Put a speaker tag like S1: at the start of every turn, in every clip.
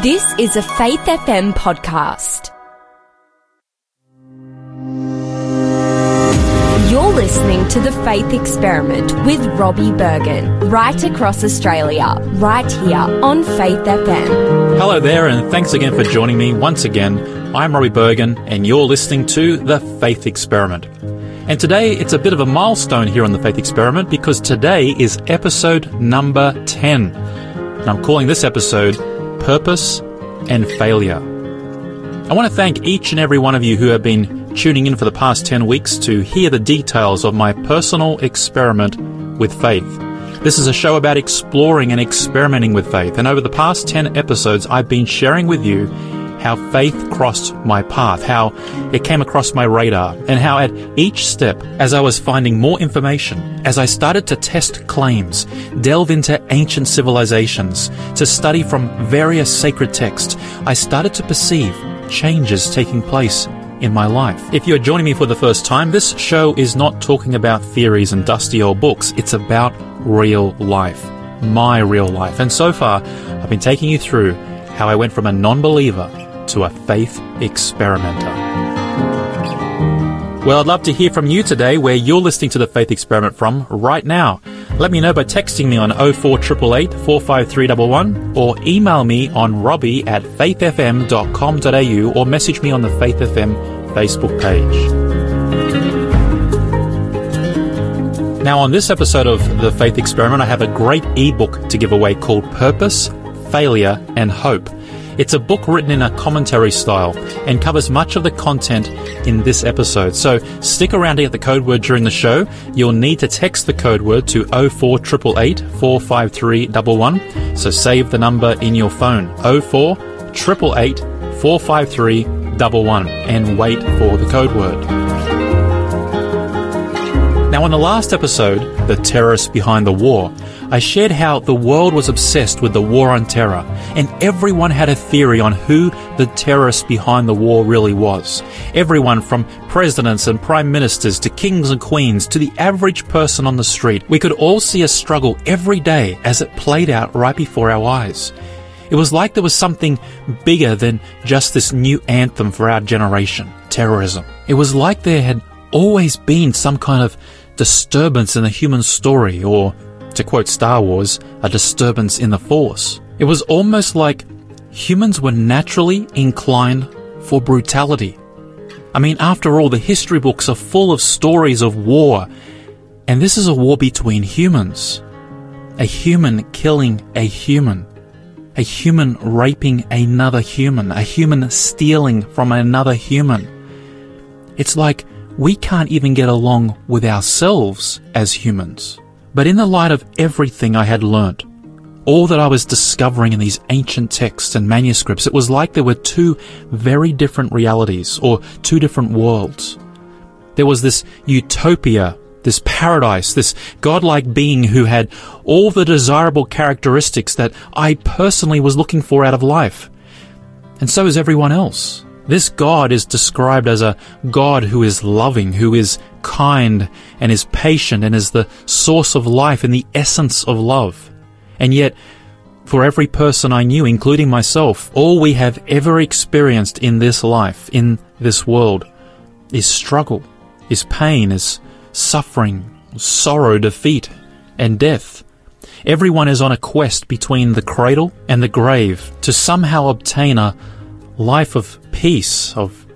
S1: This is a Faith FM podcast. You're listening to The Faith Experiment with Robbie Berghan, right across Australia, right here on Faith FM.
S2: Hello there, and thanks again for joining me once again. I'm Robbie Berghan, and you're listening to The Faith Experiment. And today it's a bit of a milestone here on The Faith Experiment because today is episode number 10. And I'm calling this episode Purpose and Failure. I want to thank each and every one of you who have been tuning in for the past 10 weeks to hear the details of my personal experiment with faith. This is a show about exploring and experimenting with faith, and over the past 10 episodes, I've been sharing with you how faith crossed my path, how it came across my radar, and how at each step, as I was finding more information, as I started to test claims, delve into ancient civilizations, to study from various sacred texts, I started to perceive changes taking place in my life. If you're joining me for the first time, this show is not talking about theories and dusty old books. It's about real life. My real life. And so far, I've been taking you through how I went from a non-believer to a faith experimenter. Well, I'd love to hear from you today where you're listening to the Faith Experiment from right now. Let me know by texting me on 04888 45311 or email me on robbie at faithfm.com.au or message me on the Faith FM Facebook page. Now, on this episode of The Faith Experiment, I have a great ebook to give away called Purpose, Failure, and Hope. It's a book written in a commentary style and covers much of the content in this episode. So stick around to get the code word during the show. You'll need to text the code word to 04888 45311. So save the number in your phone 04888 45311 and wait for the code word. Now, in the last episode, The Terrorists Behind the War, I shared how the world was obsessed with the war on terror, and everyone had a theory on who the terrorist behind the war really was. Everyone from presidents and prime ministers to kings and queens to the average person on the street, we could all see a struggle every day as it played out right before our eyes. It was like there was something bigger than just this new anthem for our generation, terrorism. It was like there had always been some kind of disturbance in the human story, or, to quote Star Wars, a disturbance in the Force. It was almost like humans were naturally inclined for brutality. I mean, after all, the history books are full of stories of war, and this is a war between humans. A human killing a human. A human raping another human. A human stealing from another human. It's like we can't even get along with ourselves as humans. But in the light of everything I had learnt, all that I was discovering in these ancient texts and manuscripts, it was like there were two very different realities, or two different worlds. There was this utopia, this paradise, this godlike being who had all the desirable characteristics that I personally was looking for out of life. And so is everyone else. This God is described as a God who is loving, who is kind, and is patient, and is the source of life and the essence of love. And yet, for every person I knew, including myself, all we have ever experienced in this life, in this world, is struggle, is pain, is suffering, sorrow, defeat, and death. Everyone is on a quest between the cradle and the grave to somehow obtain a life of peace, of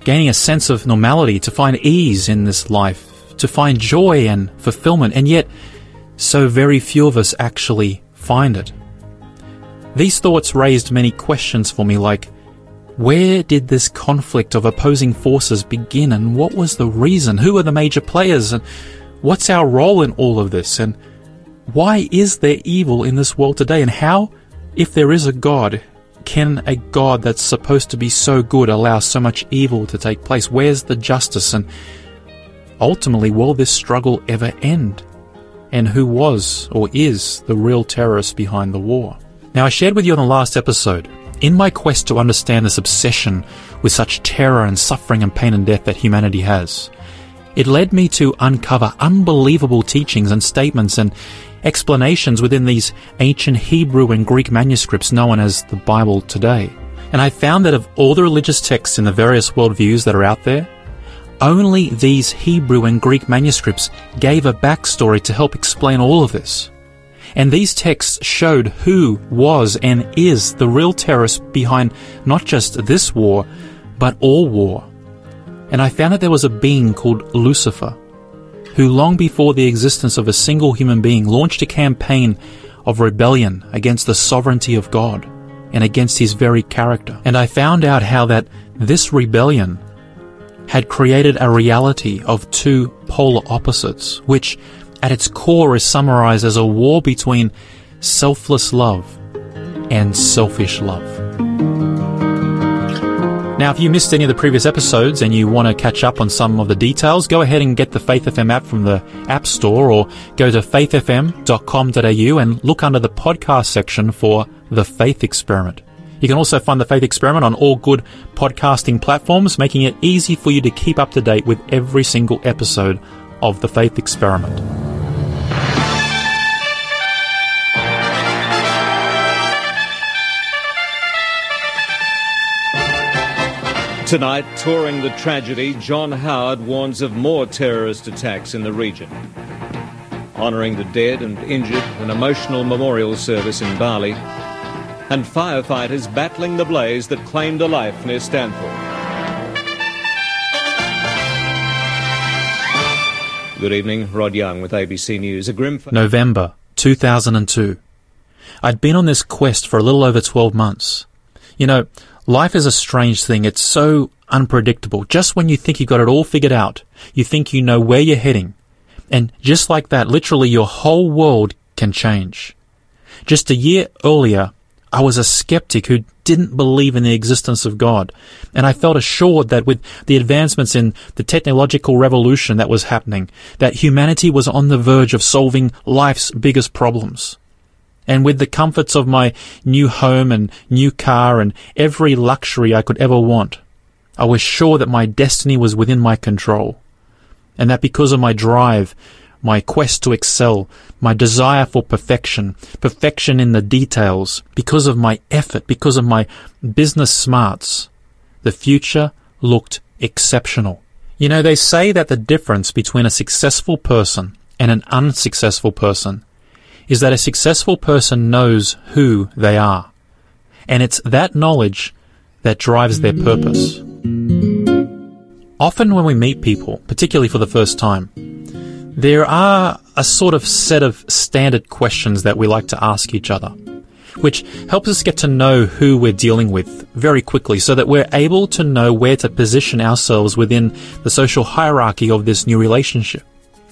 S2: gaining a sense of normality, to find ease in this life, to find joy and fulfillment, and yet so very few of us actually find it. These thoughts raised many questions for me like, where did this conflict of opposing forces begin and what was the reason? Who are the major players and what's our role in all of this? And why is there evil in this world today? And how, if there is a God, can a God that's supposed to be so good allow so much evil to take place? Where's the justice? And ultimately, will this struggle ever end? And who was or is the real terrorist behind the war? Now, I shared with you on the last episode, in my quest to understand this obsession with such terror and suffering and pain and death that humanity has, It led me to uncover unbelievable teachings and statements and explanations within these ancient Hebrew and Greek manuscripts known as the Bible today. And I found that of all the religious texts in the various worldviews that are out there, only these Hebrew and Greek manuscripts gave a backstory to help explain all of this. And these texts showed who was and is the real terrorist behind not just this war, but all war. And I found that there was a being called Lucifer, who long before the existence of a single human being launched a campaign of rebellion against the sovereignty of God and against his very character. And I found out how that this rebellion had created a reality of two polar opposites, which at its core is summarized as a war between selfless love and selfish love. Now, if you missed any of the previous episodes and you want to catch up on some of the details, go ahead and get the Faith FM app from the App Store or go to faithfm.com.au and look under the podcast section for The Faith Experiment. You can also find The Faith Experiment on all good podcasting platforms, making it easy for you to keep up to date with every single episode of The Faith Experiment.
S3: Tonight, touring the tragedy, John Howard warns of more terrorist attacks in the region. Honouring the dead and injured, an emotional memorial service in Bali, and firefighters battling the blaze that claimed a life near Stanford. Good evening, Rod Young with ABC News. A grim.
S2: November 2002. I'd been on this quest for a little over 12 months. You know, life is a strange thing. It's so unpredictable. Just when you think you've got it all figured out, you think you know where you're heading. And just like that, literally your whole world can change. Just a year earlier, I was a skeptic who didn't believe in the existence of God. And I felt assured that with the advancements in the technological revolution that was happening, that humanity was on the verge of solving life's biggest problems. And with the comforts of my new home and new car and every luxury I could ever want, I was sure that my destiny was within my control. And that because of my drive, my quest to excel, my desire for perfection, perfection in the details, because of my effort, because of my business smarts, the future looked exceptional. You know, they say that the difference between a successful person and an unsuccessful person is that a successful person knows who they are. And it's that knowledge that drives their purpose. Often when we meet people, particularly for the first time, there are a sort of set of standard questions that we like to ask each other, which helps us get to know who we're dealing with very quickly so that we're able to know where to position ourselves within the social hierarchy of this new relationship.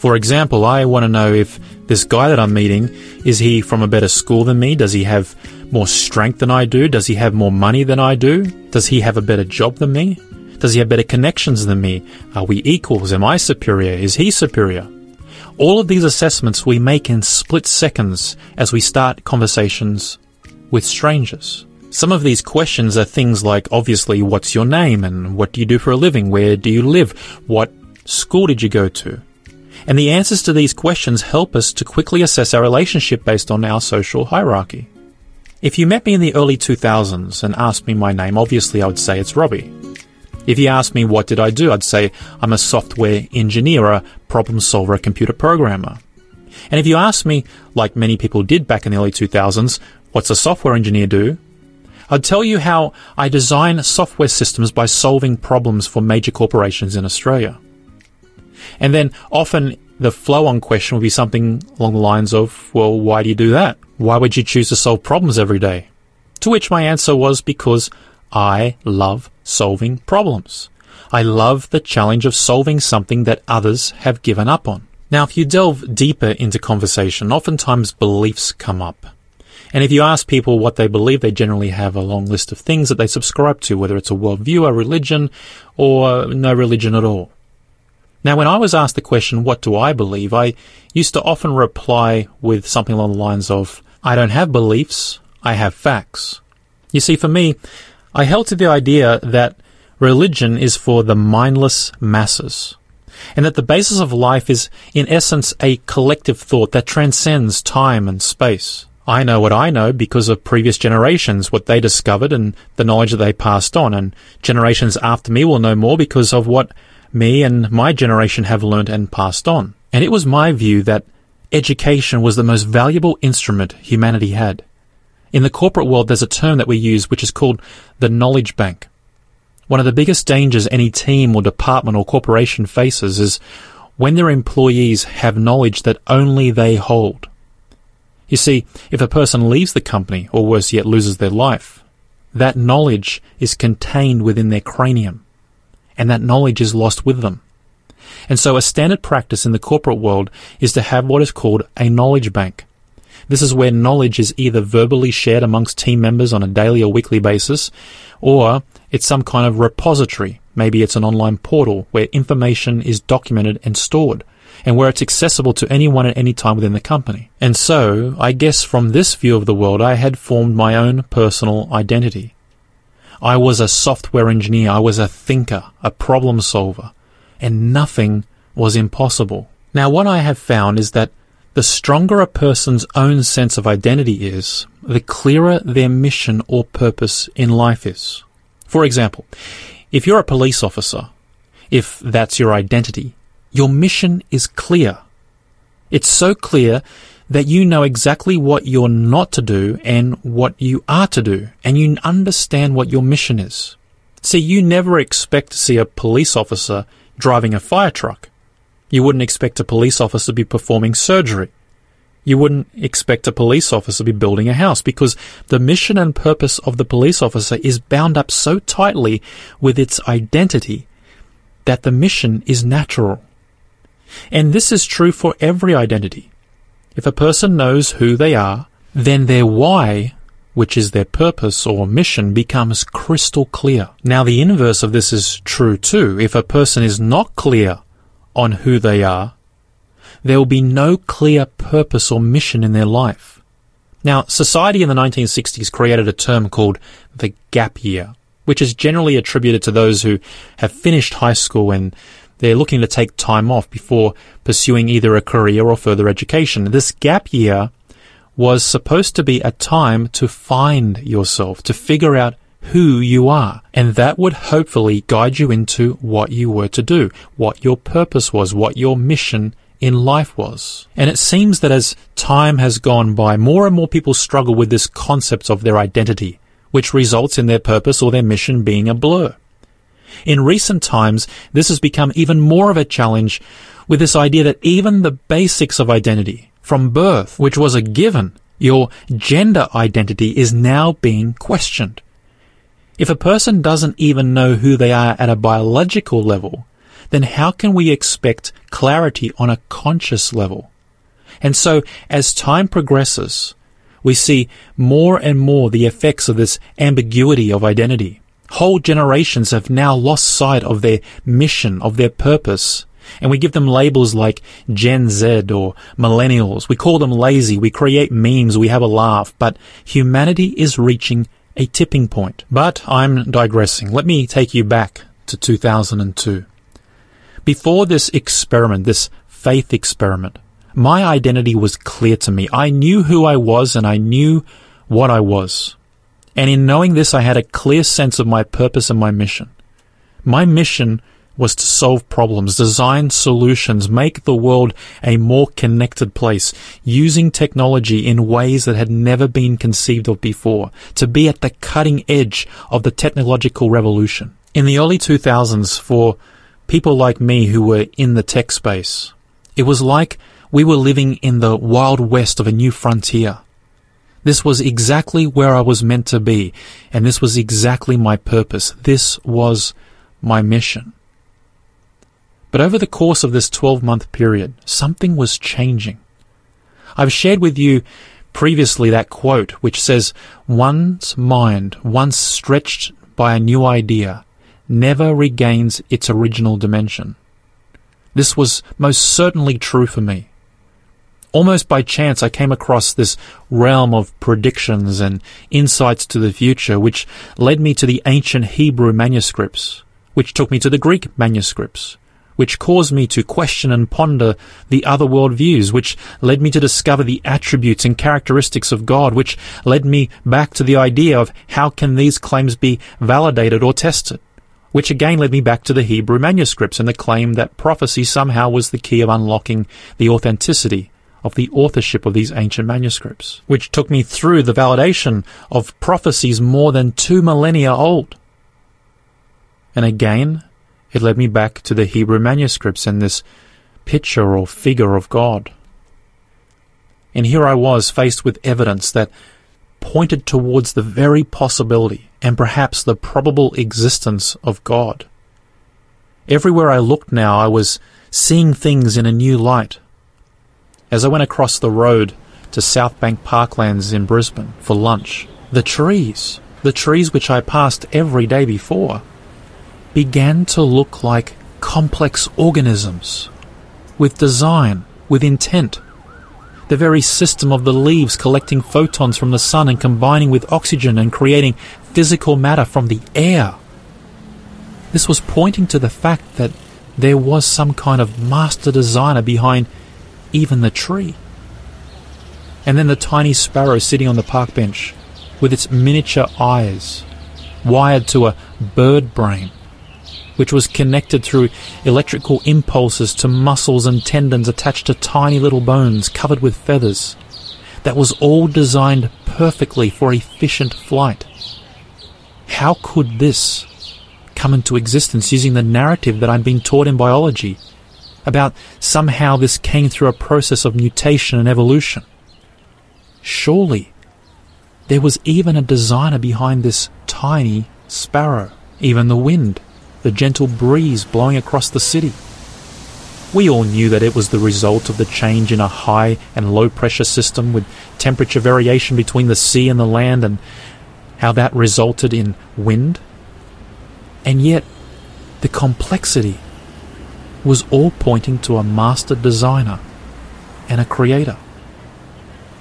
S2: For example, I want to know if this guy that I'm meeting, is he from a better school than me? Does he have more strength than I do? Does he have more money than I do? Does he have a better job than me? Does he have better connections than me? Are we equals? Am I superior? Is he superior? All of these assessments we make in split seconds as we start conversations with strangers. Some of these questions are things like, obviously, what's your name and what do you do for a living? Where do you live? What school did you go to? And the answers to these questions help us to quickly assess our relationship based on our social hierarchy. If you met me in the early 2000s and asked me my name, obviously I would say it's Robbie. If you asked me what did I do, I'd say I'm a software engineer, a problem solver, a computer programmer. And if you asked me, like many people did back in the early 2000s, what's a software engineer do? I'd tell you how I design software systems by solving problems for major corporations in Australia. And then often the flow on question would be something along the lines of, well, why do you do that? Why would you choose to solve problems every day? To which my answer was because I love solving problems. I love the challenge of solving something that others have given up on. Now, if you delve deeper into conversation, oftentimes beliefs come up. And if you ask people what they believe, they generally have a long list of things that they subscribe to, whether it's a worldview, a religion, or no religion at all. Now, when I was asked the question, what do I believe? I used to often reply with something along the lines of, I don't have beliefs, I have facts. You see, for me, I held to the idea that religion is for the mindless masses. and that the basis of life is, in essence, a collective thought that transcends time and space. I know what I know because of previous generations, what they discovered and the knowledge that they passed on, and generations after me will know more because of what me and my generation have learnt and passed on. And it was my view that education was the most valuable instrument humanity had. In the corporate world, there's a term that we use which is called the knowledge bank. One of the biggest dangers any team or department or corporation faces is when their employees have knowledge that only they hold. You see, if a person leaves the company, or worse yet, loses their life, that knowledge is contained within their cranium, and that knowledge is lost with them. And so a standard practice in the corporate world is to have what is called a knowledge bank. This is where knowledge is either verbally shared amongst team members on a daily or weekly basis, or it's some kind of repository. Maybe it's an online portal where information is documented and stored, and where it's accessible to anyone at any time within the company. And so, I guess from this view of the world, I had formed my own personal identity. I was a software engineer, I was a thinker, a problem solver, and nothing was impossible. Now, what I have found is that the stronger a person's own sense of identity is, the clearer their mission or purpose in life is. For example, if you're a police officer, if that's your identity, your mission is clear. It's so clear that you know exactly what you're not to do and what you are to do, and you understand what your mission is. See, you never expect to see a police officer driving a fire truck. You wouldn't expect a police officer to be performing surgery. You wouldn't expect a police officer to be building a house because the mission and purpose of the police officer is bound up so tightly with its identity that the mission is natural. And this is true for every identity. If a person knows who they are, then their why, which is their purpose or mission, becomes crystal clear. Now the inverse of this is true too. If a person is not clear on who they are, there will be no clear purpose or mission in their life. Now, society in the 1960s created a term called the gap year, which is generally attributed to those who have finished high school and they're looking to take time off before pursuing either a career or further education. This gap year was supposed to be a time to find yourself, to figure out who you are. And that would hopefully guide you into what you were to do, what your purpose was, what your mission in life was. And it seems that as time has gone by, more and more people struggle with this concept of their identity, which results in their purpose or their mission being a blur. In recent times, this has become even more of a challenge with this idea that even the basics of identity, from birth, which was a given, your gender identity is now being questioned. If a person doesn't even know who they are at a biological level, then how can we expect clarity on a conscious level? And so, as time progresses, we see more and more the effects of this ambiguity of identity. Whole generations have now lost sight of their mission, of their purpose, and we give them labels like Gen Z or millennials. We call them lazy. We create memes. We have a laugh. But humanity is reaching a tipping point. But I'm digressing. Let me take you back to 2002. Before this experiment, this faith experiment, my identity was clear to me. I knew who I was and I knew what I was. And in knowing this, I had a clear sense of my purpose and my mission. My mission was to solve problems, design solutions, make the world a more connected place, using technology in ways that had never been conceived of before, to be at the cutting edge of the technological revolution. In the early 2000s, for people like me who were in the tech space, it was like we were living in the wild west of a new frontier. This was exactly where I was meant to be, and this was exactly my purpose. This was my mission. But over the course of this 12 month period, something was changing. I've shared with you previously that quote which says, one's mind, once stretched by a new idea, never regains its original dimension. This was most certainly true for me. Almost by chance, I came across this realm of predictions and insights to the future, which led me to the ancient Hebrew manuscripts, which took me to the Greek manuscripts, which caused me to question and ponder the other world views, which led me to discover the attributes and characteristics of God, which led me back to the idea of how can these claims be validated or tested, which again led me back to the Hebrew manuscripts and the claim that prophecy somehow was the key of unlocking the authenticity of the authorship of these ancient manuscripts, which took me through the validation of prophecies more than two millennia old. And again, it led me back to the Hebrew manuscripts and this picture or figure of God. And here I was faced with evidence that pointed towards the very possibility and perhaps the probable existence of God. Everywhere I looked now, I was seeing things in a new light. As I went across the road to Southbank Parklands in Brisbane for lunch, the trees, the trees which I passed every day before, began to look like complex organisms, with design, with intent. The very system of the leaves collecting photons from the sun and combining with oxygen and creating physical matter from the air. This was pointing to the fact that there was some kind of master designer behind even the tree. And then the tiny sparrow sitting on the park bench with its miniature eyes, wired to a bird brain, which was connected through electrical impulses to muscles and tendons attached to tiny little bones covered with feathers. That was all designed perfectly for efficient flight. How could this come into existence using the narrative that I'd been taught in biology about somehow this came through a process of mutation and evolution. Surely there was even a designer behind this tiny sparrow, even the wind, the gentle breeze blowing across the city. We all knew that it was the result of the change in a high and low pressure system with temperature variation between the sea and the land and how that resulted in wind. And yet, the complexity was all pointing to a master designer and a creator.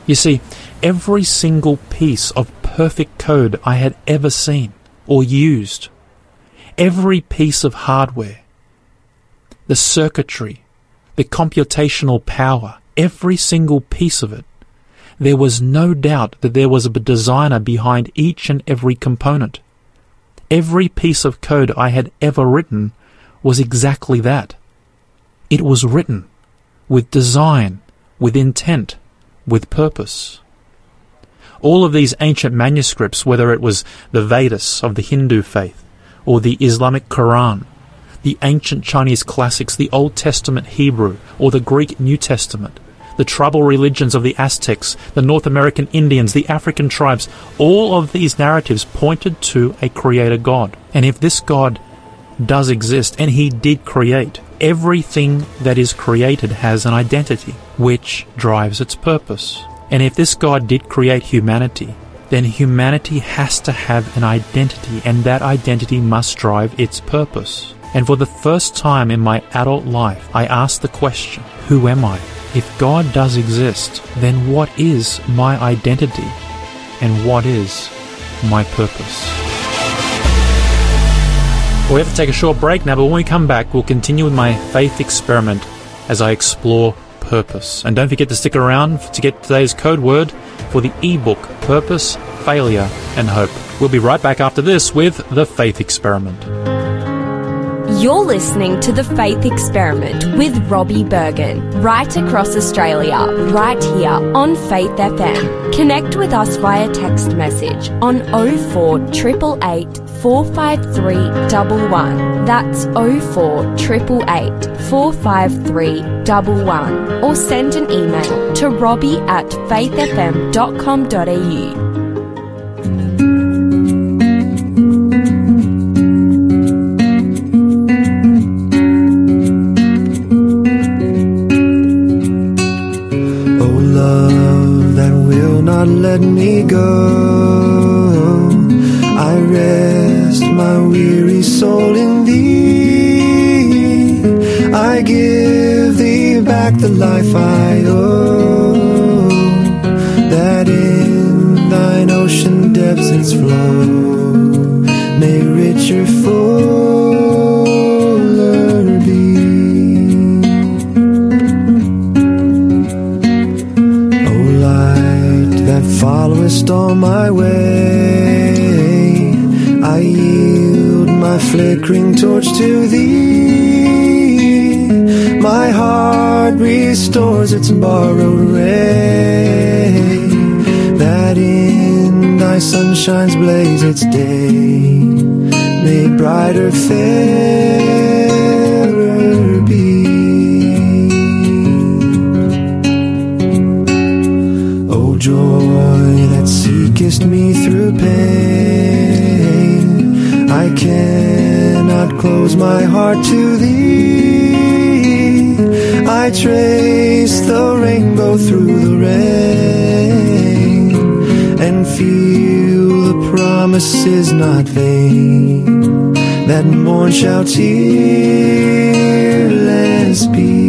S2: You see, every single piece of perfect code I had ever seen or used, every piece of hardware, the circuitry, the computational power, every single piece of it, there was no doubt that there was a designer behind each and every component. Every piece of code I had ever written was exactly that. It was written with design, with intent, with purpose. All of these ancient manuscripts, whether it was the Vedas of the Hindu faith, or the Islamic Quran, the ancient Chinese classics, the Old Testament Hebrew, or the Greek New Testament, the tribal religions of the Aztecs, the North American Indians, the African tribes, all of these narratives pointed to a creator God. And if this God does exist, and He did create, everything that is created has an identity, which drives its purpose. And if this God did create humanity, then humanity has to have an identity, and that identity must drive its purpose. And for the first time in my adult life, I asked the question, Who am I? If God does exist, then what is my identity? And what is my purpose? We have to take a short break now, but when we come back, we'll continue with my faith experiment as I explore purpose. And don't forget to stick around to get today's code word for the ebook Purpose, Failure, and Hope. We'll be right back after this with the faith experiment.
S1: You're listening to The Faith Experiment with Robbie Berghan, right across Australia, right here on Faith FM. Connect with us via text message on 04 888 453 That's 04 453 or send an email to robbie at faithfm.com.au.
S4: let me go. I rest my weary soul in thee. I give thee back the life I owe. That in thine ocean depths its flow may richer, fuller my way. I yield my flickering torch to thee. My heart restores its borrowed ray. That in thy sunshine's blaze its day, may brighter, fairer be. Cannot close my heart to thee. I trace the rainbow through the rain and feel the promise is not vain. That morn shall tearless be.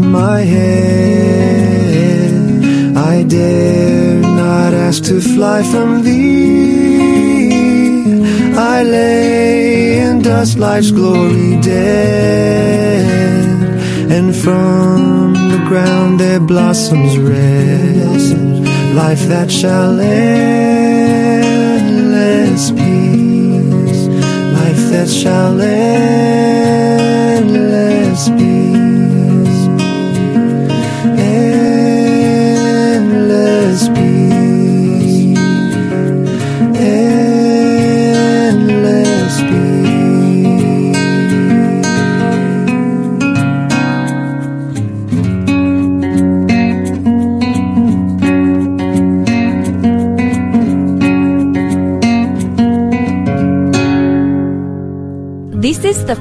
S4: My head, I dare not ask to fly from thee. I lay in dust life's glory dead, and from the ground there blossoms red, life that shall endless peace, life that shall endless peace,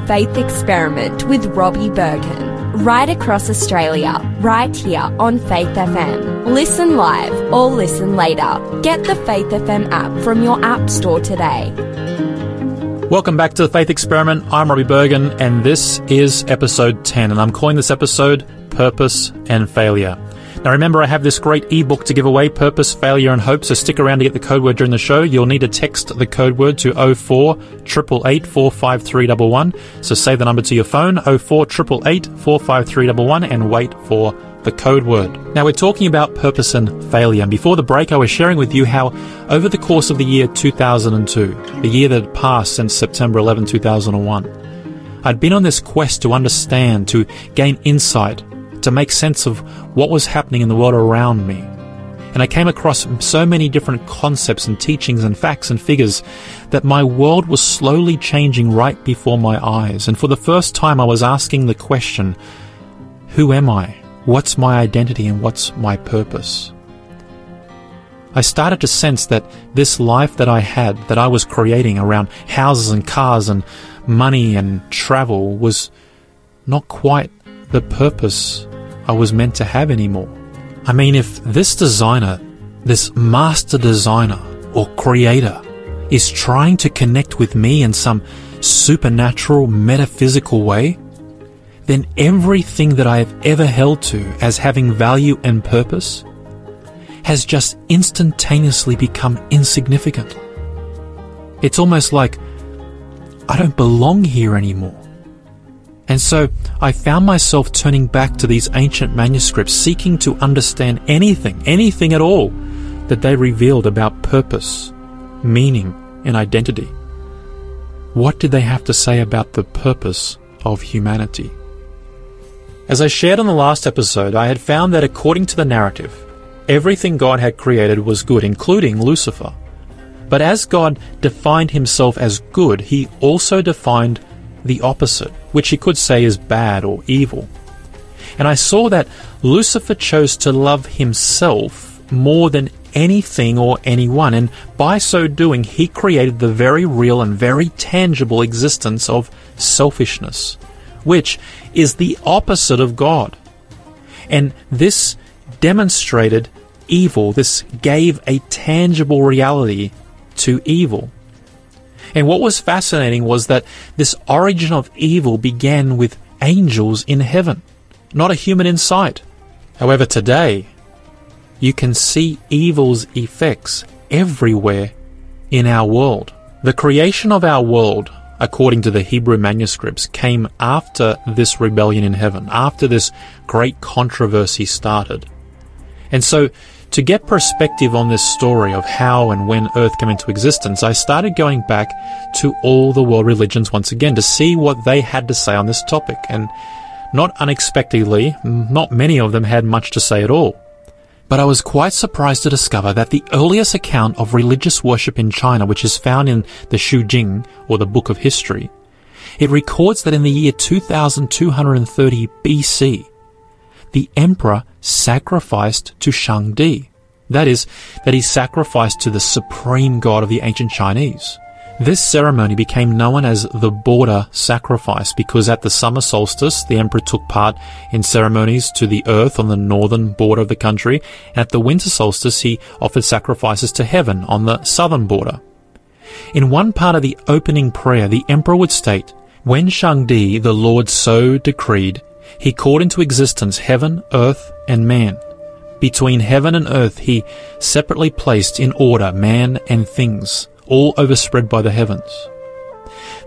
S1: Faith Experiment with Robbie Berghan, right across Australia, right here on Faith FM. Listen live or listen later. Get the Faith FM app from your app store today.
S2: Welcome back to the Faith Experiment. I'm Robbie Berghan, and this is episode 10, and I'm calling this episode Purpose and Failure. Now, remember, I have this great ebook to give away Purpose, Failure, and Hope, so stick around to get the code word during the show. You'll need to text the code word to 04 888 45311. So save the number to your phone 04 888 45311 and wait for the code word. Now, we're talking about purpose and failure. And before the break, I was sharing with you how over the course of the year 2002, the year that had passed since September 11, 2001, I'd been on this quest to understand, to gain insight, to make sense of what was happening in the world around me. And I came across so many different concepts and teachings and facts and figures that my world was slowly changing right before my eyes. And for the first time, I was asking the question, who am I? What's my identity and what's my purpose? I started to sense that this life that I had, that I was creating around houses and cars and money and travel was not quite the purpose I was meant to have anymore. I mean, if this designer, this master designer or creator is trying to connect with me in some supernatural, metaphysical way, then everything that I have ever held to as having value and purpose has just instantaneously become insignificant. It's almost like I don't belong here anymore. And so I found myself turning back to these ancient manuscripts, seeking to understand anything, anything at all that they revealed about purpose, meaning, and identity. What did they have to say about the purpose of humanity? As I shared on the last episode, I had found that according to the narrative, everything God had created was good, including Lucifer. But as God defined himself as good, he also defined the opposite, which he could say is bad or evil. And I saw that Lucifer chose to love himself more than anything or anyone, and by so doing, he created the very real and very tangible existence of selfishness, which is the opposite of God. And this demonstrated evil, this gave a tangible reality to evil. And what was fascinating was that this origin of evil began with angels in heaven, not a human in sight. However, today, you can see evil's effects everywhere in our world. The creation of our world according to the Hebrew manuscripts, came after this rebellion in heaven, after this great controversy started. And so, to get perspective on this story of how and when Earth came into existence, I started going back to all the world religions once again to see what they had to say on this topic. And not unexpectedly, not many of them had much to say at all. But I was quite surprised to discover that the earliest account of religious worship in China, which is found in the Shu Jing, or the Book of History, it records that in the year 2230 BC, the emperor sacrificed to Shangdi. That is, that he sacrificed to the supreme god of the ancient Chinese. This ceremony became known as the border sacrifice because at the summer solstice, the emperor took part in ceremonies to the earth on the northern border of the country, at the winter solstice, he offered sacrifices to heaven on the southern border. In one part of the opening prayer, the emperor would state, When Shangdi, the Lord so decreed, he called into existence heaven, earth, and man. Between heaven and earth, he separately placed in order man and things all overspread by the heavens.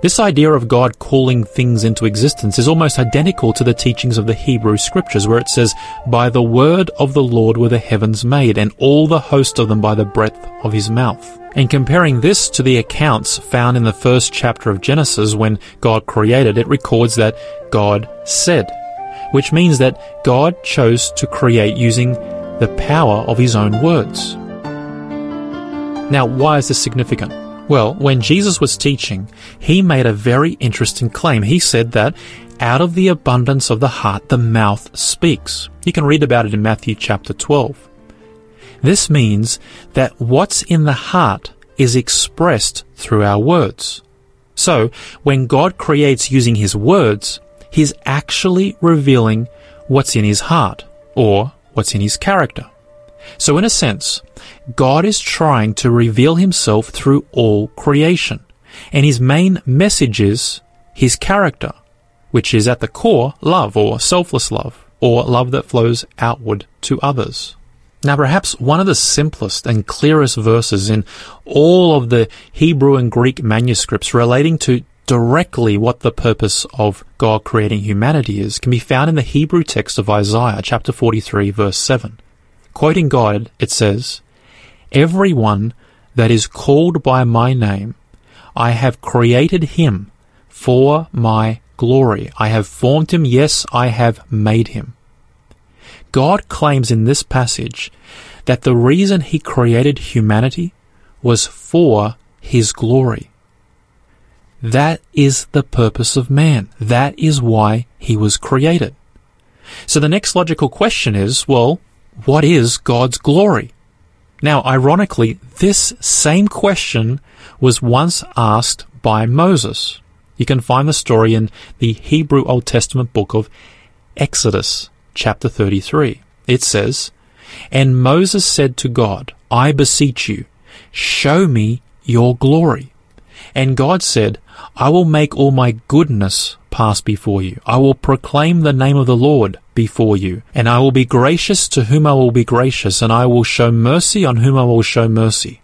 S2: This idea of God calling things into existence is almost identical to the teachings of the Hebrew scriptures where it says, By the word of the Lord were the heavens made, and all the host of them by the breath of his mouth. And comparing this to the accounts found in the first chapter of Genesis when God created, it records that God said, which means that God chose to create using the power of his own words. Now, why is this significant? Well, when Jesus was teaching, he made a very interesting claim. He said that out of the abundance of the heart, the mouth speaks. You can read about it in Matthew chapter 12. This means that what's in the heart is expressed through our words. So, when God creates using His words, He's actually revealing what's in His heart, or what's in His character. So in a sense, God is trying to reveal himself through all creation. And his main message is his character, which is at the core love or selfless love, or love that flows outward to others. Now, perhaps one of the simplest and clearest verses in all of the Hebrew and Greek manuscripts relating to directly what the purpose of God creating humanity is can be found in the Hebrew text of Isaiah chapter 43 verse 7. Quoting God, it says, Everyone that is called by my name, I have created him for my glory. I have formed him, yes, I have made him. God claims in this passage that the reason he created humanity was for his glory. That is the purpose of man. That is why he was created. So the next logical question is, well, what is God's glory? Now, ironically, this same question was once asked by Moses. You can find the story in the Hebrew Old Testament book of Exodus, chapter 33. It says, And Moses said to God, I beseech you, show me your glory. And God said, I will make all my goodness pass before you. I will proclaim the name of the Lord before you, and I will be gracious to whom I will be gracious, and I will show mercy on whom I will show mercy.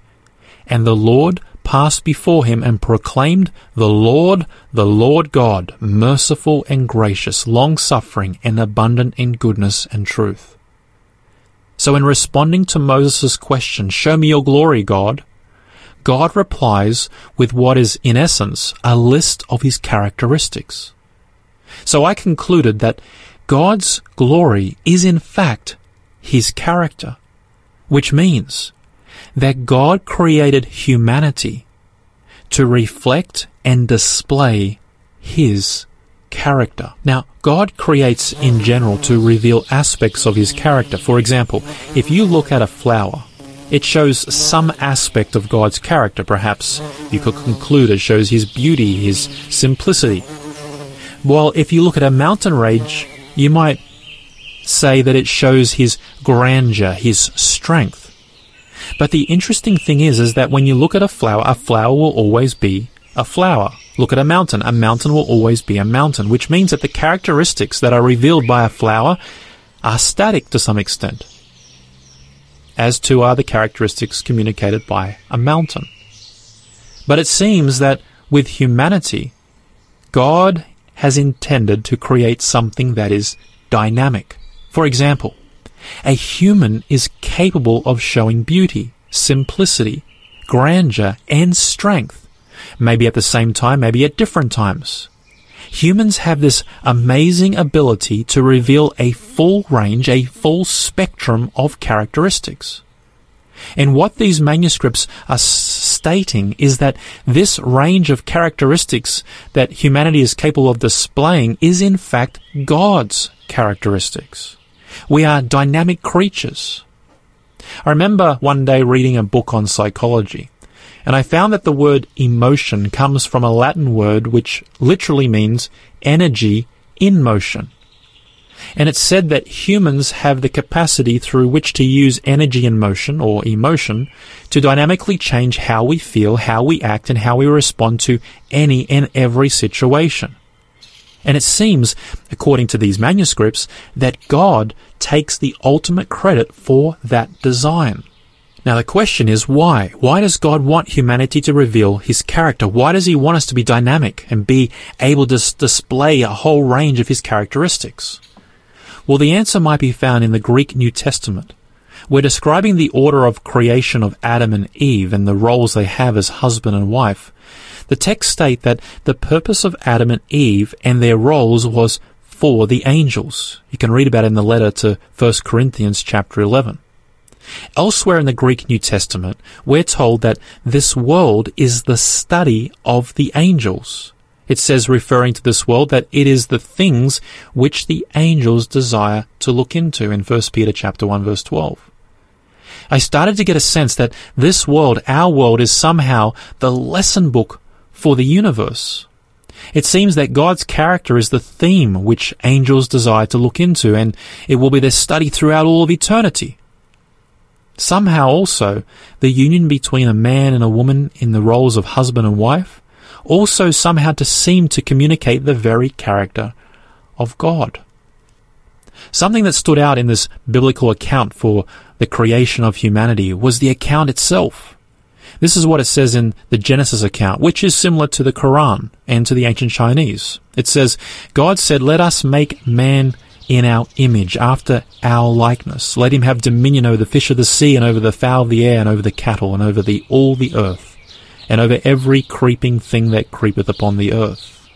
S2: And the Lord passed before him and proclaimed, The Lord, the Lord God, merciful and gracious, long suffering and abundant in goodness and truth. So in responding to Moses' question, Show me your glory, God, God replies with what is, in essence, a list of his characteristics. So I concluded that God's glory is in fact his character, which means that God created humanity to reflect and display his character. Now, God creates in general to reveal aspects of his character. For example, if you look at a flower, it shows some aspect of God's character, perhaps you could conclude it shows his beauty, his simplicity. While if you look at a mountain range, you might say that it shows his grandeur, his strength. But the interesting thing is, is that when you look at a flower, a flower will always be a flower. Look at a mountain, a mountain will always be a mountain, which means that the characteristics that are revealed by a flower are static to some extent as to are the characteristics communicated by a mountain. But it seems that with humanity, God has intended to create something that is dynamic. For example, a human is capable of showing beauty, simplicity, grandeur, and strength. Maybe at the same time, maybe at different times. Humans have this amazing ability to reveal a full range, a full spectrum of characteristics. And what these manuscripts are stating is that this range of characteristics that humanity is capable of displaying is in fact God's characteristics. We are dynamic creatures. I remember one day reading a book on psychology, and I found that the word emotion comes from a Latin word which literally means energy in motion. And it's said that humans have the capacity through which to use energy in motion or emotion to dynamically change how we feel, how we act, and how we respond to any and every situation. And it seems, according to these manuscripts, that God takes the ultimate credit for that design. Now the question is why? Why does God want humanity to reveal His character? Why does He want us to be dynamic and be able to display a whole range of His characteristics? Well, the answer might be found in the Greek New Testament. We're describing the order of creation of Adam and Eve and the roles they have as husband and wife. The text state that the purpose of Adam and Eve and their roles was for the angels. You can read about it in the letter to 1 Corinthians chapter 11. Elsewhere in the Greek New Testament, we're told that this world is the study of the angels. It says, referring to this world, that it is the things which the angels desire to look into in 1 Peter chapter 1 verse 12. I started to get a sense that this world, our world, is somehow the lesson book for the universe. It seems that God's character is the theme which angels desire to look into, and it will be their study throughout all of eternity. Somehow also, the union between a man and a woman in the roles of husband and wife also somehow to seem to communicate the very character of God. Something that stood out in this biblical account for the creation of humanity was the account itself. This is what it says in the Genesis account, which is similar to the Quran and to the ancient Chinese. It says, God said, let us make man in our image, after our likeness. Let him have dominion over the fish of the sea and over the fowl of the air and over the cattle and over the all the earth and over every creeping thing that creepeth upon the earth.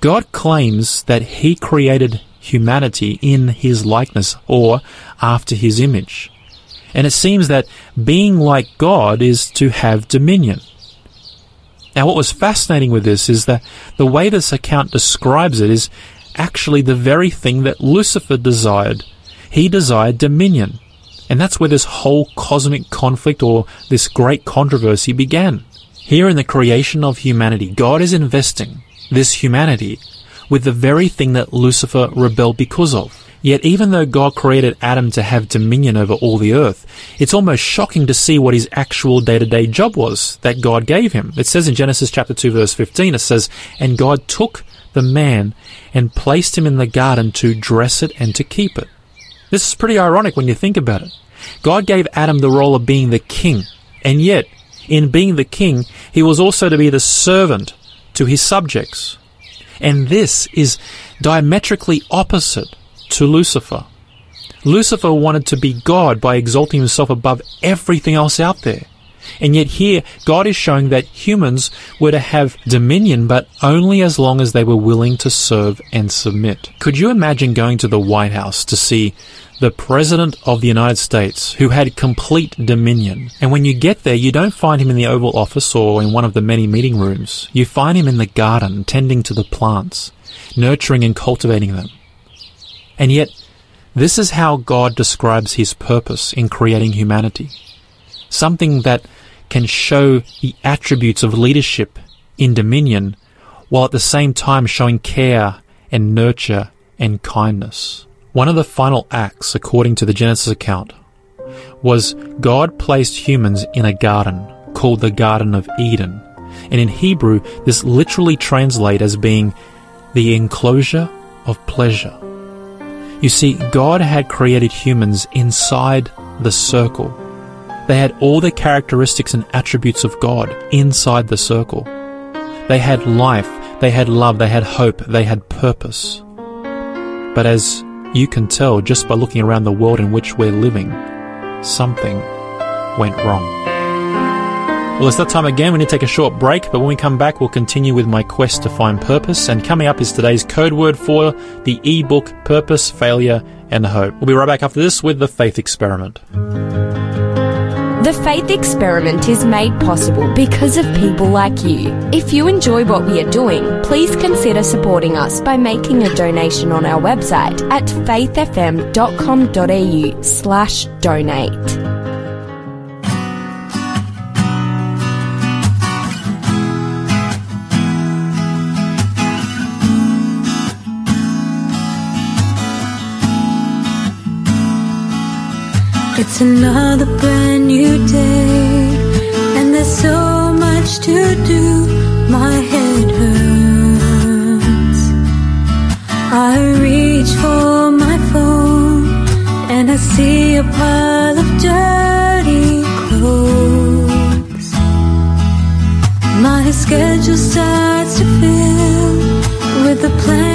S2: God claims that he created humanity in his likeness or after his image. And it seems that being like God is to have dominion. Now, what was fascinating with this is that the way this account describes it is actually the very thing that Lucifer desired. He desired dominion. And that's where this whole cosmic conflict or this great controversy began. Here in the creation of humanity, God is investing this humanity with the very thing that Lucifer rebelled because of. Yet even though God created Adam to have dominion over all the earth, it's almost shocking to see what his actual day-to-day job was that God gave him. It says in Genesis chapter 2 verse 15, it says, And God took the man and placed him in the garden to dress it and to keep it. This is pretty ironic when you think about it. God gave Adam the role of being the king, and yet, in being the king, he was also to be the servant to his subjects. And this is diametrically opposite to Lucifer. Lucifer wanted to be God by exalting himself above everything else out there. And yet here, God is showing that humans were to have dominion, but only as long as they were willing to serve and submit. Could you imagine going to the White House to see the President of the United States, who had complete dominion. And when you get there, you don't find him in the Oval Office or in one of the many meeting rooms. You find him in the garden, tending to the plants, nurturing and cultivating them. And yet, this is how God describes his purpose in creating humanity. Something that can show the attributes of leadership in dominion while at the same time showing care and nurture and kindness. One of the final acts, according to the Genesis account, was God placed humans in a garden called the Garden of Eden. And in Hebrew, this literally translates as being the enclosure of pleasure. You see, God had created humans inside the circle. They had all the characteristics and attributes of God inside the circle. They had life, they had love, they had hope, they had purpose. But as you can tell just by looking around the world in which we're living, something went wrong. Well, it's that time again. We need to take a short break, but when we come back, we'll continue with my quest to find purpose. And coming up is today's code word for the ebook Purpose, Failure, and Hope. We'll be right back after this with the Faith Experiment.
S1: The Faith Experiment is made possible because of people like you. If you enjoy what we are doing, please consider supporting us by making a donation on our website at faithfm.com.au slash donate.
S5: It's another brand new day, and there's so much to do. My head hurts. I reach for my phone, and I see a pile of dirty clothes. My schedule starts to fill with the plans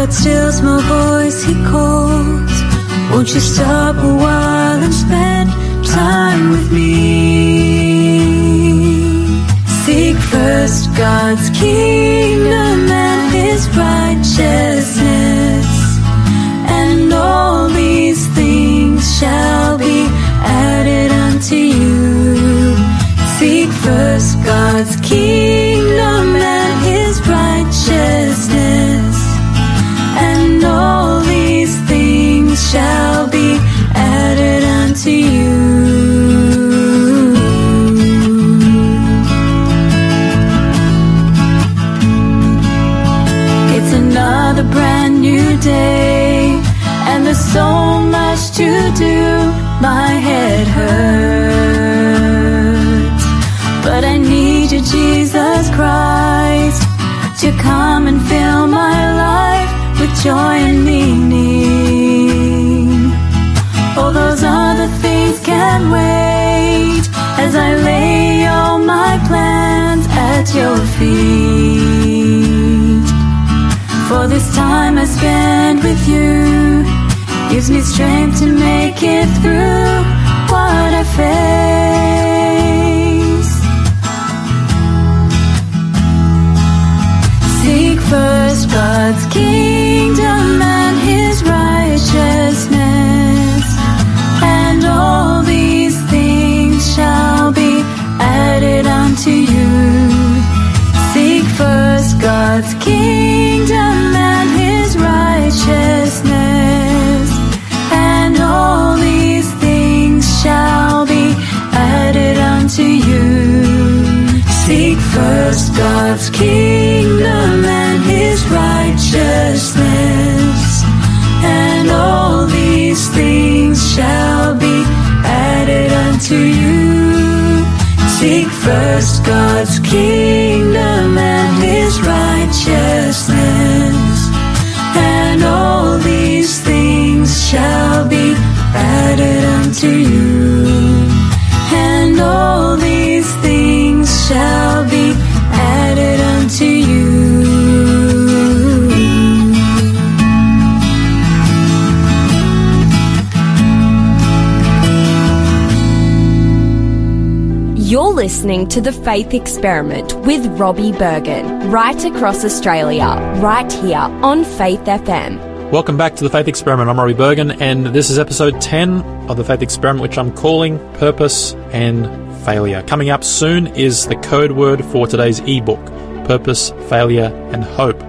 S5: But God stills my voice, He calls. Won't you stop a while and spend time with me? Seek first God's kingdom and His righteousness, and all these things shall so much to do. My head hurts, but I need you, Jesus Christ, to come and fill my life with joy and meaning. All those other things can wait as I lay all my plans at your feet. For this time I spend with you gives me strength to make it through what I face. First God's kingdom and his righteousness, and all these things shall be added unto you. And all these things shall
S1: You're listening to The Faith Experiment with Robbie Berghan, right across Australia, right here on Faith FM.
S2: Welcome back to the Faith Experiment. I'm Robbie Berghan, and this is episode 10 of the Faith Experiment, which I'm calling Purpose and Failure. Coming up soon is the code word for today's ebook Purpose, Failure, and Hope.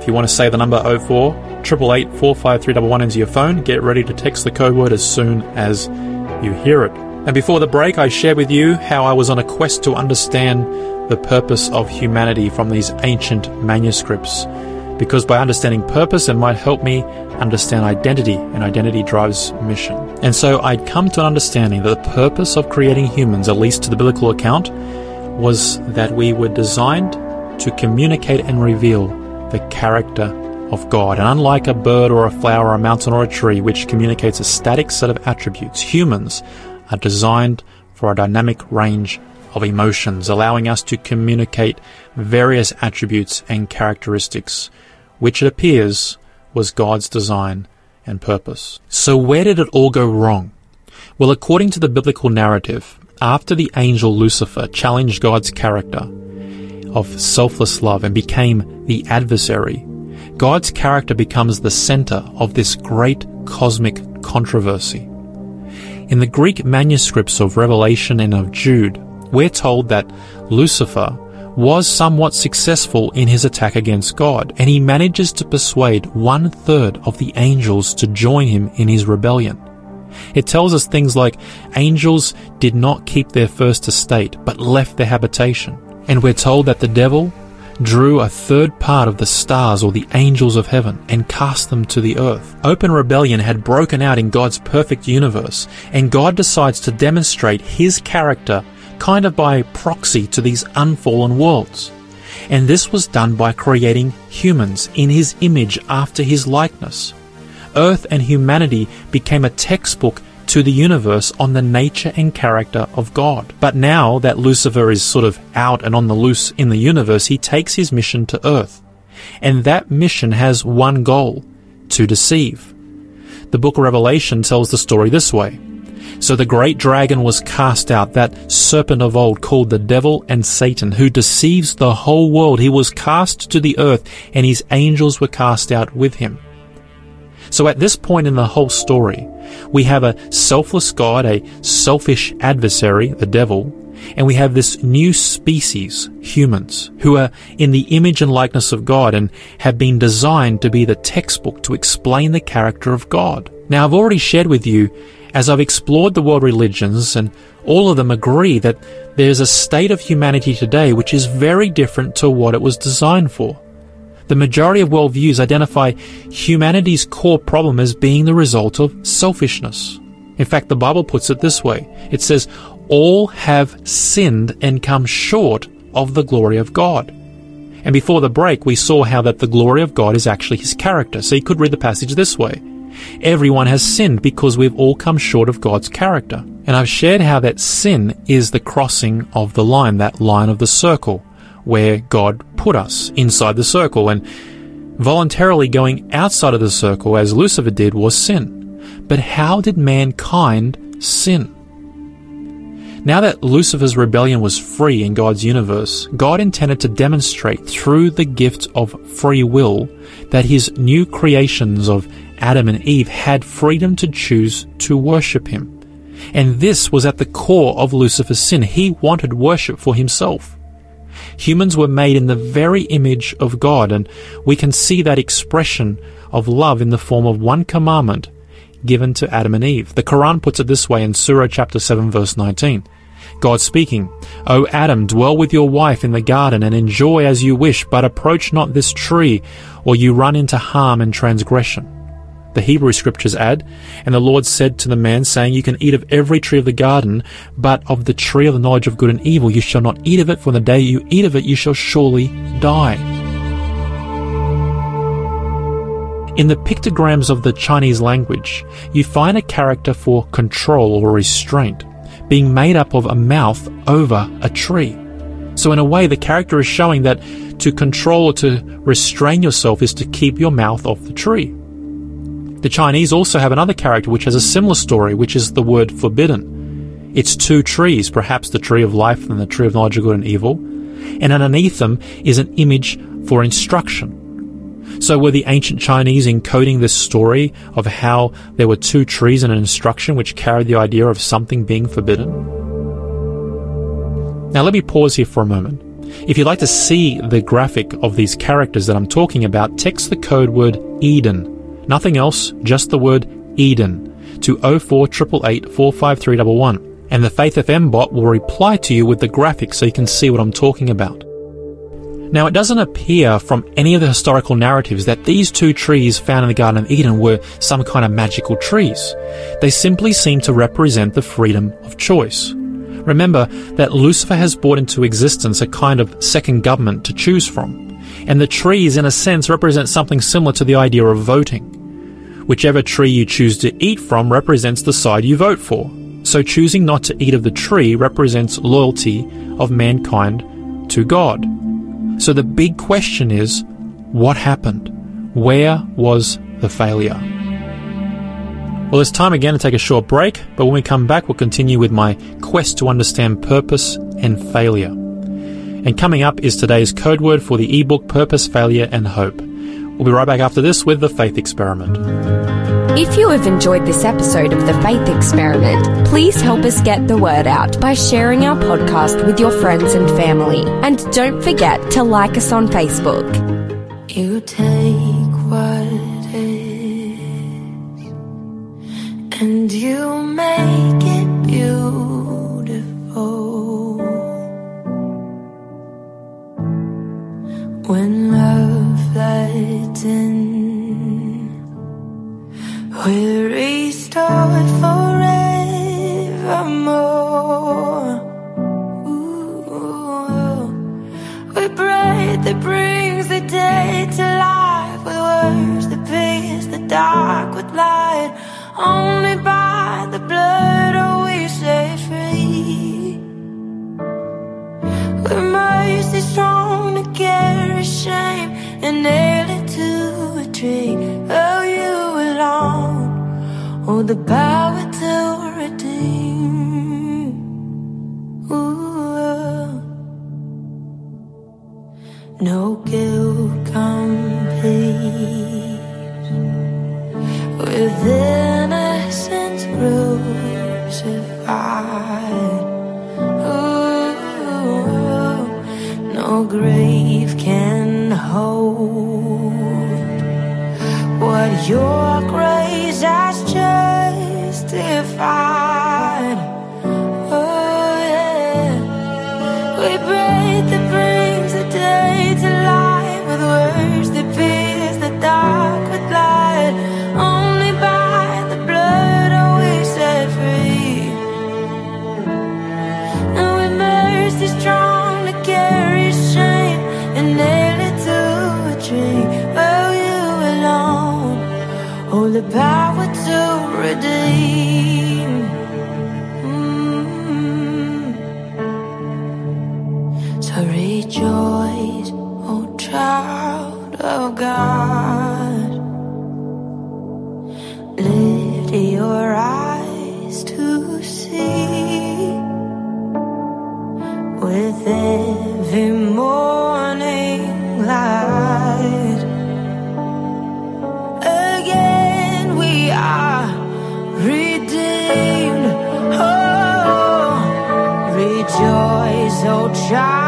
S2: If you want to say the number 04 888 45311 into your phone, get ready to text the code word as soon as you hear it. And before the break, I shared with you how I was on a quest to understand the purpose of humanity from these ancient manuscripts. Because by understanding purpose, it might help me understand identity, and identity drives mission. And so I'd come to an understanding that the purpose of creating humans, at least to the biblical account, was that we were designed to communicate and reveal the character of God. And unlike a bird or a flower or a mountain or a tree, which communicates a static set of attributes, humans are designed for a dynamic range of emotions, allowing us to communicate various attributes and characteristics, which it appears was God's design and purpose. So where did it all go wrong? Well, according to the biblical narrative, after the angel Lucifer challenged God's character of selfless love and became the adversary, God's character becomes the center of this great cosmic controversy. In the Greek manuscripts of Revelation and of Jude, we're told that Lucifer was somewhat successful in his attack against God, and he manages to persuade one third of the angels to join him in his rebellion. It tells us things like angels did not keep their first estate, but left their habitation. And we're told that the devil drew a third part of the stars or the angels of heaven and cast them to the earth. Open rebellion had broken out in God's perfect universe, and God decides to demonstrate his character kind of by proxy to these unfallen worlds. And this was done by creating humans in his image after his likeness. Earth and humanity became a textbook to the universe on the nature and character of God. But now that Lucifer is sort of out and on the loose in the universe, he takes his mission to Earth. And that mission has one goal to deceive. The book of Revelation tells the story this way. So the great dragon was cast out, that serpent of old called the devil and Satan, who deceives the whole world. He was cast to the earth, and his angels were cast out with him. So at this point in the whole story, we have a selfless God, a selfish adversary, the devil, and we have this new species, humans, who are in the image and likeness of God and have been designed to be the textbook to explain the character of God. Now I've already shared with you as I've explored the world religions, and all of them agree that there's a state of humanity today which is very different to what it was designed for. The majority of worldviews identify humanity's core problem as being the result of selfishness. In fact, the Bible puts it this way. It says, all have sinned and come short of the glory of God. And before the break, we saw how that the glory of God is actually His character. So you could read the passage this way. Everyone has sinned because we've all come short of God's character. And I've shared how that sin is the crossing of the line, that line of the circle, where God put us inside the circle. And voluntarily going outside of the circle, as Lucifer did, was sin. But how did mankind sin? Now that Lucifer's rebellion was free in God's universe, God intended to demonstrate through the gift of free will that his new creations of Adam and Eve had freedom to choose to worship him. And this was at the core of Lucifer's sin. He wanted worship for himself. Humans were made in the very image of God, and we can see that expression of love in the form of one commandment given to Adam and Eve. The Quran puts it this way in Surah chapter 7 verse 19. God speaking, O Adam, dwell with your wife in the garden and enjoy as you wish, but approach not this tree, or you run into harm and transgression. The Hebrew scriptures add, And the Lord said to the man, saying, You can eat of every tree of the garden, but of the tree of the knowledge of good and evil you shall not eat of it, for the day you eat of it you shall surely die. In the pictograms of the Chinese language, you find a character for control or restraint, being made up of a mouth over a tree. So in a way, the character is showing that to control or to restrain yourself is to keep your mouth off the tree. The Chinese also have another character which has a similar story, which is the word forbidden. It's two trees, perhaps the tree of life and the tree of knowledge of good and evil, and underneath them is an image for instruction. So were the ancient Chinese encoding this story of how there were two trees and an instruction which carried the idea of something being forbidden? Now let me pause here for a moment. If you'd like to see the graphic of these characters that I'm talking about, text the code word Eden Nothing else, just the word Eden to 0488845311 and the Faith FM bot will reply to you with the graphics so you can see what I'm talking about. Now, it doesn't appear from any of the historical narratives that these two trees found in the Garden of Eden were some kind of magical trees. They simply seem to represent the freedom of choice. Remember that Lucifer has brought into existence a kind of second government to choose from and the trees, in a sense, represent something similar to the idea of voting. Whichever tree you choose to eat from represents the side you vote for. So choosing not to eat of the tree represents loyalty of mankind to God. So the big question is, what happened? Where was the failure? Well, it's time again to take a short break, but when we come back, we'll continue with my quest to understand purpose and failure. And coming up is today's code word for the ebook Purpose, Failure and Hope. We'll be right back after this with the Faith Experiment.
S1: If you have enjoyed this episode of The Faith Experiment, please help us get the word out by sharing our podcast with your friends and family. And don't forget to like us on Facebook.
S6: You take what is and you make it beautiful. When love floods in, we're restored forevermore. Ooh. We bread that brings the day to life with words that pierce the dark with light. Only by the blood With mercy strong to carry shame and it to a tree. Oh, you alone hold the power to redeem. No guilt complete with grave can hold what your rejoice, O oh, child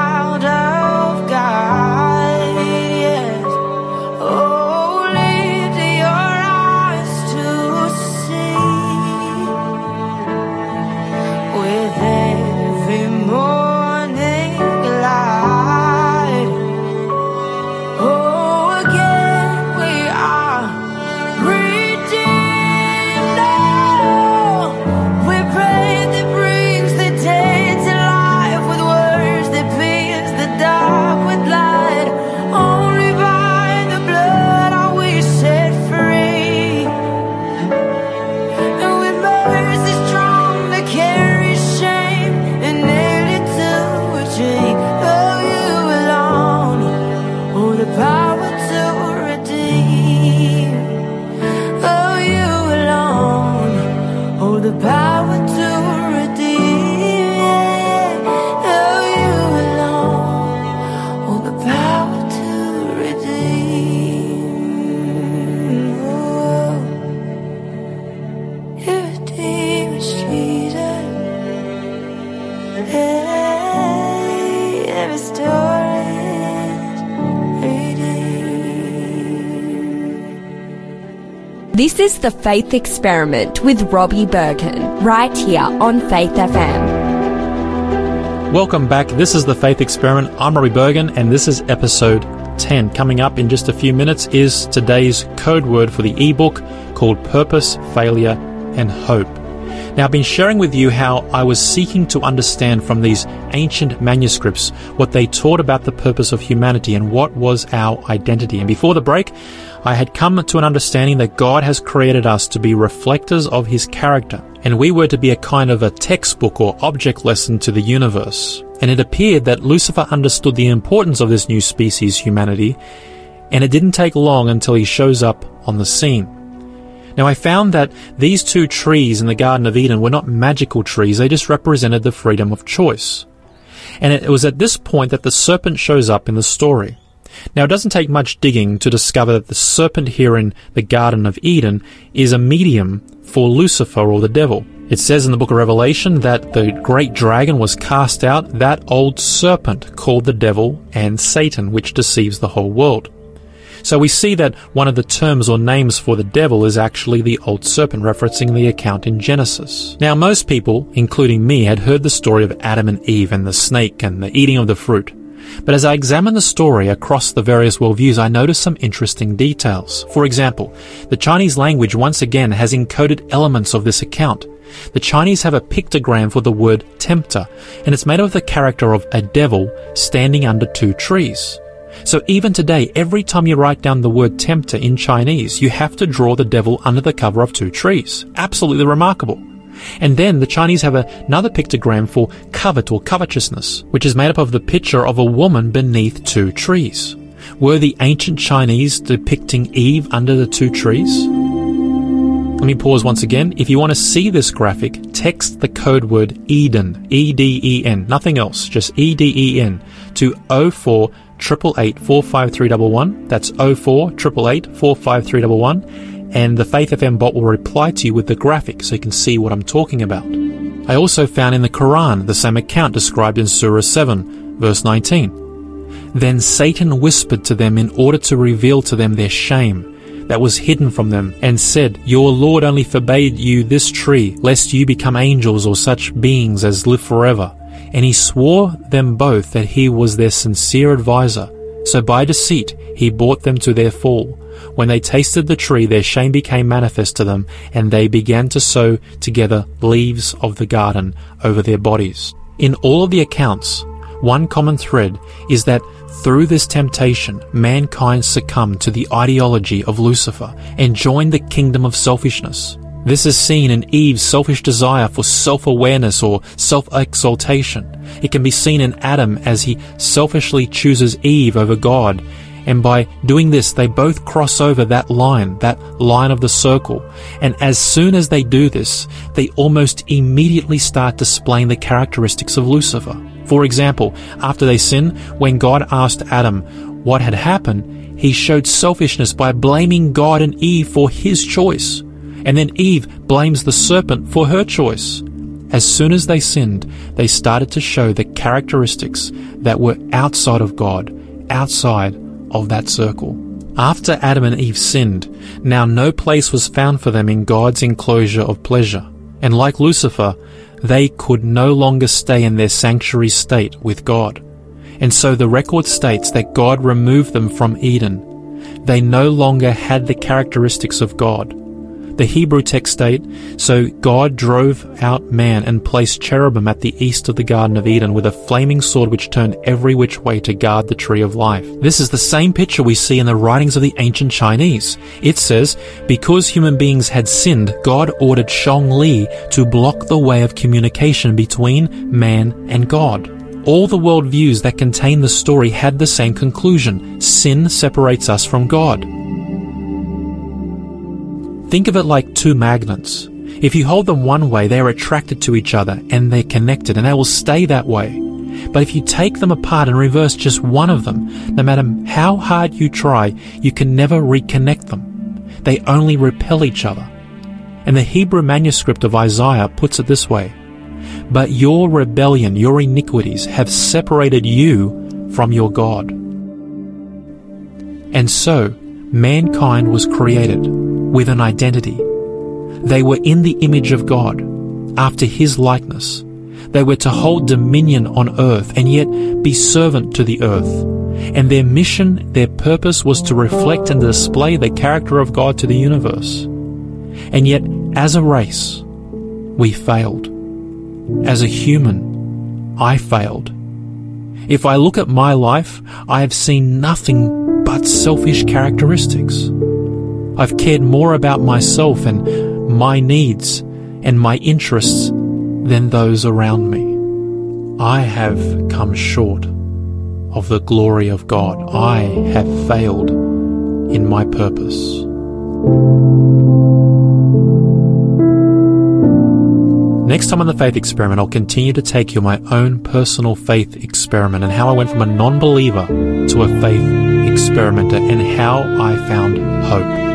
S6: is
S1: the Faith Experiment with Robbie Berghan, right here on Faith FM.
S2: Welcome back. This is the Faith Experiment. I'm Robbie Berghan, and this is episode 10. Coming up in just a few minutes is today's code word for the ebook called Purpose, Failure, and Hope. Now, I've been sharing with you how I was seeking to understand from these ancient manuscripts what they taught about the purpose of humanity and what was our identity. And before the break, I had come to an understanding that God has created us to be reflectors of His character, and we were to be a kind of a textbook or object lesson to the universe. And it appeared that Lucifer understood the importance of this new species, humanity, and it didn't take long until he shows up on the scene. Now I found that these two trees in the Garden of Eden were not magical trees, they just represented the freedom of choice. And it was at this point that the serpent shows up in the story. Now, it doesn't take much digging to discover that the serpent here in the Garden of Eden is a medium for Lucifer or the devil. It says in the book of Revelation that the great dragon was cast out, that old serpent called the devil and Satan, which deceives the whole world. So we see that one of the terms or names for the devil is actually the old serpent, referencing the account in Genesis. Now, most people, including me, had heard the story of Adam and Eve and the snake and the eating of the fruit. But as I examine the story across the various worldviews, I notice some interesting details. For example, the Chinese language once again has encoded elements of this account. The Chinese have a pictogram for the word tempter, and it's made of the character of a devil standing under two trees. So even today, every time you write down the word tempter in Chinese, you have to draw the devil under the cover of two trees. Absolutely remarkable. And then the Chinese have another pictogram for covet or covetousness, which is made up of the picture of a woman beneath two trees. Were the ancient Chinese depicting Eve under the two trees? Let me pause once again. If you want to see this graphic, text the code word Eden, E-D-E-N, nothing else, just E-D-E-N, to 04 888 45311. That's 04 888 45311. And the Faith FM bot will reply to you with the graphic so you can see what I'm talking about. I also found in the Quran the same account described in Surah 7, verse 19. Then Satan whispered to them in order to reveal to them their shame that was hidden from them, and said, Your Lord only forbade you this tree, lest you become angels or such beings as live forever. And he swore them both that he was their sincere adviser. So by deceit he brought them to their fall. When they tasted the tree, their shame became manifest to them, and they began to sew together leaves of the garden over their bodies. In all of the accounts, one common thread is that through this temptation, mankind succumbed to the ideology of Lucifer and joined the kingdom of selfishness. This is seen in Eve's selfish desire for self-awareness or self-exaltation. It can be seen in Adam as he selfishly chooses Eve over God. And by doing this, they both cross over that line, that line of the circle. And as soon as they do this, they almost immediately start displaying the characteristics of Lucifer. For example, after they sin, when God asked Adam what had happened, he showed selfishness by blaming God and Eve for his choice. And then Eve blames the serpent for her choice. As soon as they sinned, they started to show the characteristics that were outside of God, outside of that circle. After Adam and Eve sinned, now no place was found for them in God's enclosure of pleasure. And like Lucifer, they could no longer stay in their sanctuary state with God. And so the record states that God removed them from Eden. They no longer had the characteristics of God. The Hebrew text state, so God drove out man and placed cherubim at the east of the Garden of Eden with a flaming sword which turned every which way to guard the tree of life. This is the same picture we see in the writings of the ancient Chinese. It says, because human beings had sinned, God ordered Shang Li to block the way of communication between man and God. All the worldviews that contain the story had the same conclusion. Sin separates us from God. Think of it like two magnets. If you hold them one way, they are attracted to each other and they're connected and they will stay that way. But if you take them apart and reverse just one of them, no matter how hard you try, you can never reconnect them. They only repel each other. And the Hebrew manuscript of Isaiah puts it this way But your rebellion, your iniquities, have separated you from your God. And so, mankind was created with an identity. They were in the image of God, after His likeness. They were to hold dominion on earth and yet be servant to the earth. And their mission, their purpose was to reflect and display the character of God to the universe. And yet, as a race, we failed. As a human, I failed. If I look at my life, I have seen nothing but selfish characteristics. I've cared more about myself and my needs and my interests than those around me. I have come short of the glory of God. I have failed in my purpose. Next time on the Faith Experiment, I'll continue to take you my own personal faith experiment and how I went from a non believer to a faith experimenter and how I found hope.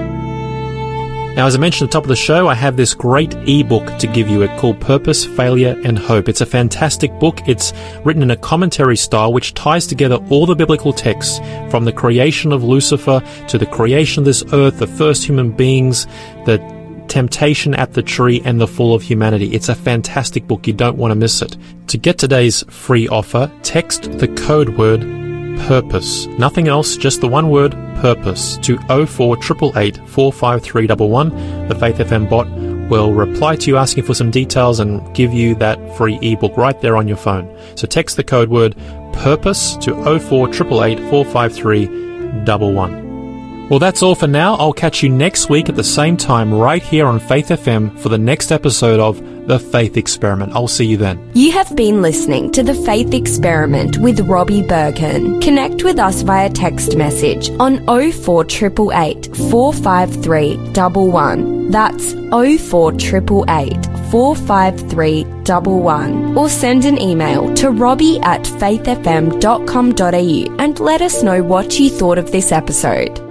S2: Now, as I mentioned at the top of the show, I have this great ebook to give you. It's called Purpose, Failure, and Hope. It's a fantastic book. It's written in a commentary style which ties together all the biblical texts from the creation of Lucifer to the creation of this earth, the first human beings, the temptation at the tree, and the fall of humanity. It's a fantastic book. You don't want to miss it. To get today's free offer, text the code word purpose. Nothing else, just the one word purpose to 04888 45311. The Faith FM bot will reply to you asking for some details and give you that free ebook right there on your phone. So text the code word purpose to 04888 45311. Well, that's all for now. I'll catch you next week at the same time right here on Faith FM for the next episode of The Faith Experiment. I'll see you then.
S1: You have been listening to The Faith Experiment with Robbie Berghan. Connect with us via text message on 04888 453 11. That's 04888 453 11. Or send an email to robbie at faithfm.com.au and let us know what you thought of this episode.